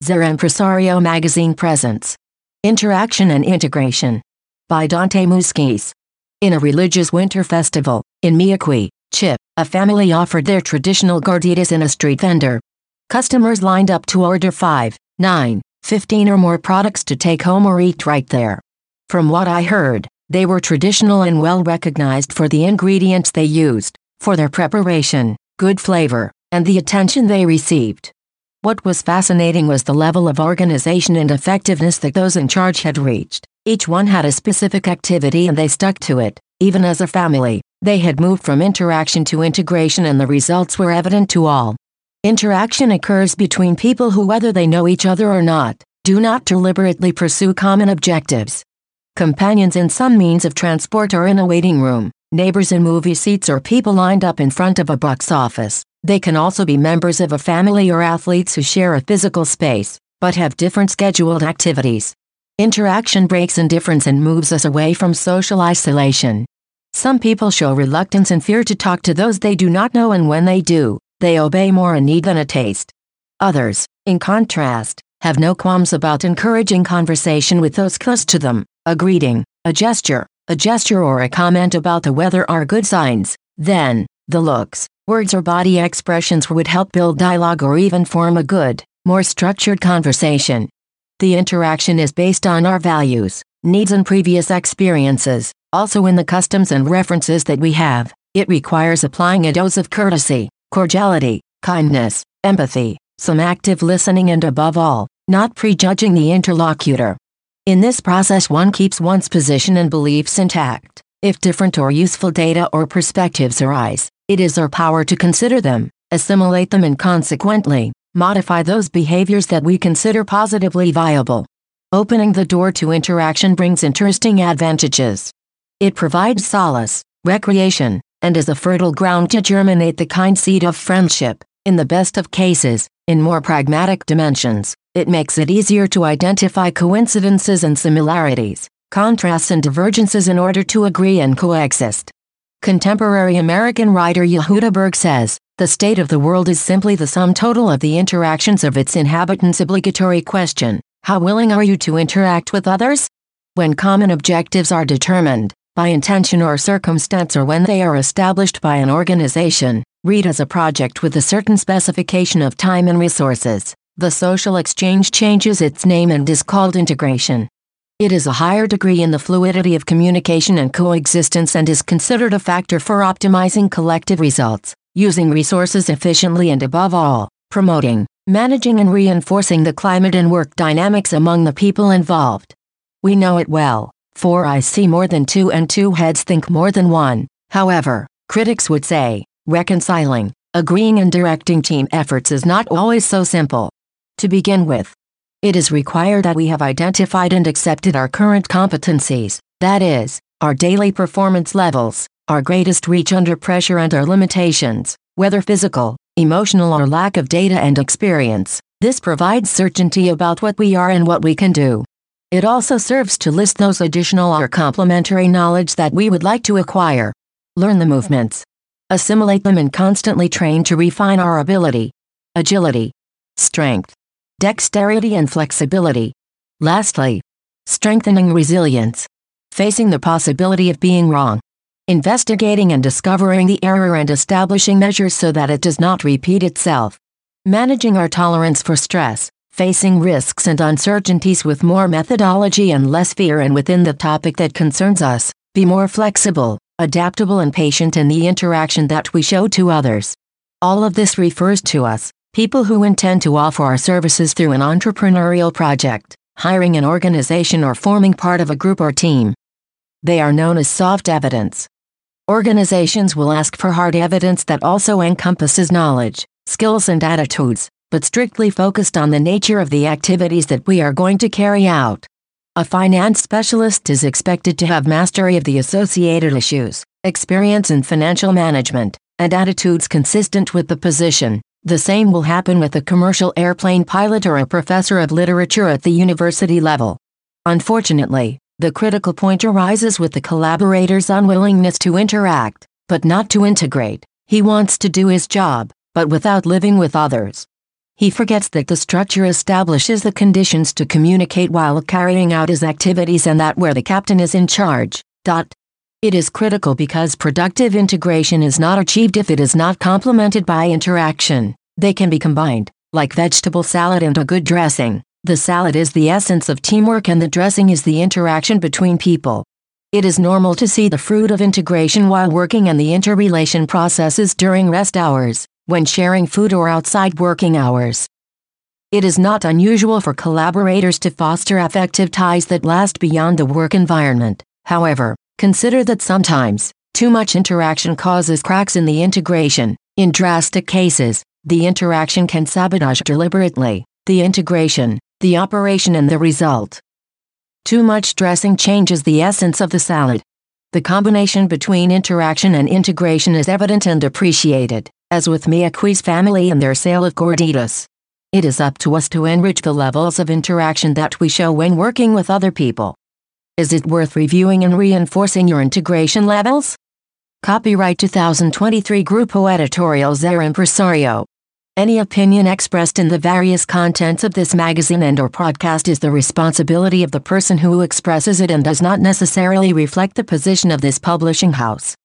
Ser Empresario magazine presents Interaction and Integration by Dante Muzquiz. In a religious winter festival, in Miyaqui, Chip, a family offered their traditional gorditas in a street vendor. Customers lined up to order 5, 9, 15 or more products to take home or eat right there. From what I heard, they were traditional and well recognized for the ingredients they used, for their preparation, good flavor, and the attention they received. What was fascinating was the level of organization and effectiveness that those in charge had reached. Each one had a specific activity and they stuck to it, even as a family. They had moved from interaction to integration and the results were evident to all. Interaction occurs between people who whether they know each other or not, do not deliberately pursue common objectives. Companions in some means of transport or in a waiting room, neighbors in movie seats or people lined up in front of a box office. They can also be members of a family or athletes who share a physical space, but have different scheduled activities. Interaction breaks indifference and moves us away from social isolation. Some people show reluctance and fear to talk to those they do not know and when they do, they obey more a need than a taste. Others, in contrast, have no qualms about encouraging conversation with those close to them. A greeting, a gesture, a gesture or a comment about the weather are good signs. Then, the looks, words or body expressions would help build dialogue or even form a good, more structured conversation. The interaction is based on our values, needs and previous experiences, also in the customs and references that we have. It requires applying a dose of courtesy, cordiality, kindness, empathy, some active listening and above all, not prejudging the interlocutor. In this process one keeps one's position and beliefs intact. If different or useful data or perspectives arise, it is our power to consider them, assimilate them and consequently, modify those behaviors that we consider positively viable. Opening the door to interaction brings interesting advantages. It provides solace, recreation, and is a fertile ground to germinate the kind seed of friendship. In the best of cases, in more pragmatic dimensions, it makes it easier to identify coincidences and similarities, contrasts and divergences in order to agree and coexist. Contemporary American writer Yehuda Berg says, the state of the world is simply the sum total of the interactions of its inhabitants. Obligatory question How willing are you to interact with others? When common objectives are determined, by intention or circumstance or when they are established by an organization, read as a project with a certain specification of time and resources, the social exchange changes its name and is called integration. It is a higher degree in the fluidity of communication and coexistence and is considered a factor for optimizing collective results, using resources efficiently and above all, promoting, managing and reinforcing the climate and work dynamics among the people involved. We know it well. For I see more than two and two heads think more than one. However, critics would say, reconciling, agreeing and directing team efforts is not always so simple. To begin with, it is required that we have identified and accepted our current competencies, that is, our daily performance levels, our greatest reach under pressure and our limitations, whether physical, emotional or lack of data and experience. This provides certainty about what we are and what we can do. It also serves to list those additional or complementary knowledge that we would like to acquire. Learn the movements. Assimilate them and constantly train to refine our ability. Agility. Strength. Dexterity and flexibility. Lastly, strengthening resilience. Facing the possibility of being wrong. Investigating and discovering the error and establishing measures so that it does not repeat itself. Managing our tolerance for stress facing risks and uncertainties with more methodology and less fear and within the topic that concerns us, be more flexible, adaptable and patient in the interaction that we show to others. All of this refers to us, people who intend to offer our services through an entrepreneurial project, hiring an organization or forming part of a group or team. They are known as soft evidence. Organizations will ask for hard evidence that also encompasses knowledge, skills and attitudes, but strictly focused on the nature of the activities that we are going to carry out. A finance specialist is expected to have mastery of the associated issues, experience in financial management, and attitudes consistent with the position. The same will happen with a commercial airplane pilot or a professor of literature at the university level. Unfortunately, the critical point arises with the collaborator's unwillingness to interact, but not to integrate. He wants to do his job, but without living with others. He forgets that the structure establishes the conditions to communicate while carrying out his activities and that where the captain is in charge. Dot. It is critical because productive integration is not achieved if it is not complemented by interaction. They can be combined, like vegetable salad and a good dressing. The salad is the essence of teamwork and the dressing is the interaction between people. It is normal to see the fruit of integration while working and the interrelation processes during rest hours, when sharing food or outside working hours. It is not unusual for collaborators to foster affective ties that last beyond the work environment. However, Consider that sometimes, too much interaction causes cracks in the integration. In drastic cases, the interaction can sabotage deliberately the integration, the operation and the result. Too much dressing changes the essence of the salad. The combination between interaction and integration is evident and appreciated, as with Miyaqui's family and their sale of gorditas. It is up to us to enrich the levels of interaction that we show when working with other people. Is it worth reviewing and reinforcing your integration levels? Copyright 2023 Grupo Editorial Ser Empresario. Any opinion expressed in the various contents of this magazine and or podcast is the responsibility of the person who expresses it and does not necessarily reflect the position of this publishing house.